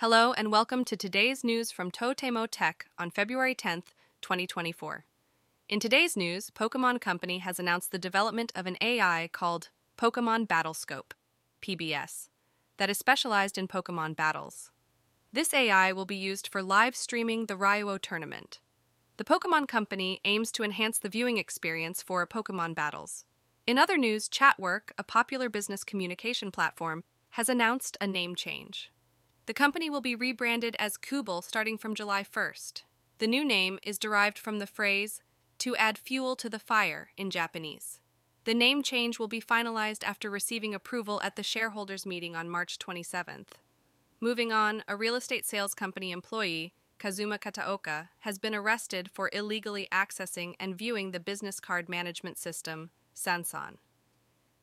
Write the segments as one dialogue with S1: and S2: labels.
S1: Hello and welcome to today's news from Totemo Tech on February 10th, 2024. In today's news, Pokemon Company has announced the development of an AI called Pokemon Battlescope, PBS, that is specialized in Pokemon battles. This AI will be used for live streaming the Ryuoh tournament. The Pokemon Company aims to enhance the viewing experience for Pokemon battles. In other news, Chatwork, a popular business communication platform, has announced a name change. The company will be rebranded as Kubell starting from July 1st. The new name is derived from the phrase, to add fuel to the fire in Japanese. The name change will be finalized after receiving approval at the shareholders' meeting on March 27th. Moving on, a real estate sales company employee, Kazuma Kataoka, has been arrested for illegally accessing and viewing the business card management system, Sansan.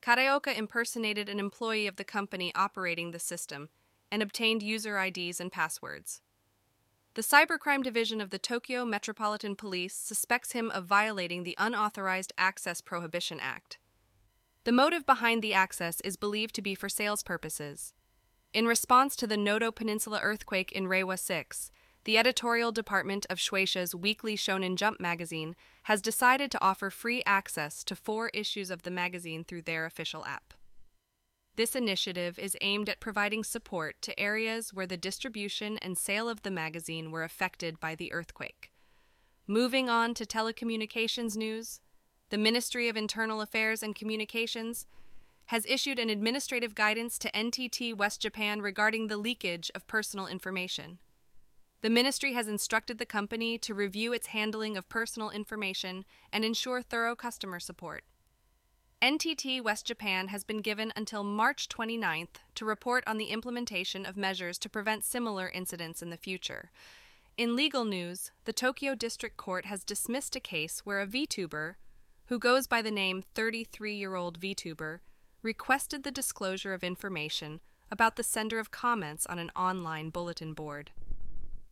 S1: Kataoka impersonated an employee of the company operating the system and obtained user IDs and passwords. The Cybercrime Division of the Tokyo Metropolitan Police suspects him of violating the Unauthorized Access Prohibition Act. The motive behind the access is believed to be for sales purposes. In response to the Noto Peninsula earthquake in Reiwa 6, the editorial department of Shueisha's weekly Shonen Jump magazine has decided to offer free access to four issues of the magazine through their official app. This initiative is aimed at providing support to areas where the distribution and sale of the magazine were affected by the earthquake. Moving on to telecommunications news, the Ministry of Internal Affairs and Communications has issued an administrative guidance to NTT West Japan regarding the leakage of personal information. The ministry has instructed the company to review its handling of personal information and ensure thorough customer support. NTT West Japan has been given until March 29th to report on the implementation of measures to prevent similar incidents in the future. In legal news, the Tokyo District Court has dismissed a case where a VTuber, who goes by the name 33 year old VTuber, requested the disclosure of information about the sender of comments on an online bulletin board.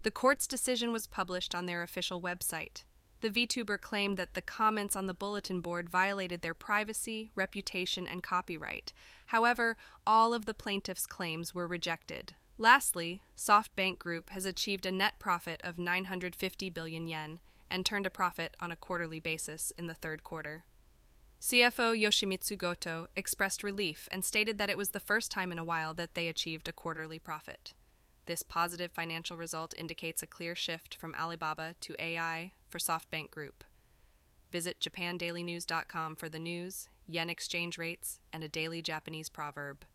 S1: The court's decision was published on their official website. The VTuber claimed that the comments on the bulletin board violated their privacy, reputation, and copyright. However, all of the plaintiff's claims were rejected. Lastly, SoftBank Group has achieved a net profit of 950 billion yen and turned a profit on a quarterly basis in the third quarter. CFO Yoshimitsu Goto expressed relief and stated that it was the first time in a while that they achieved a quarterly profit. This positive financial result indicates a clear shift from Alibaba to AI for SoftBank Group. Visit japandailynews.com for the news, yen exchange rates, and a daily Japanese proverb.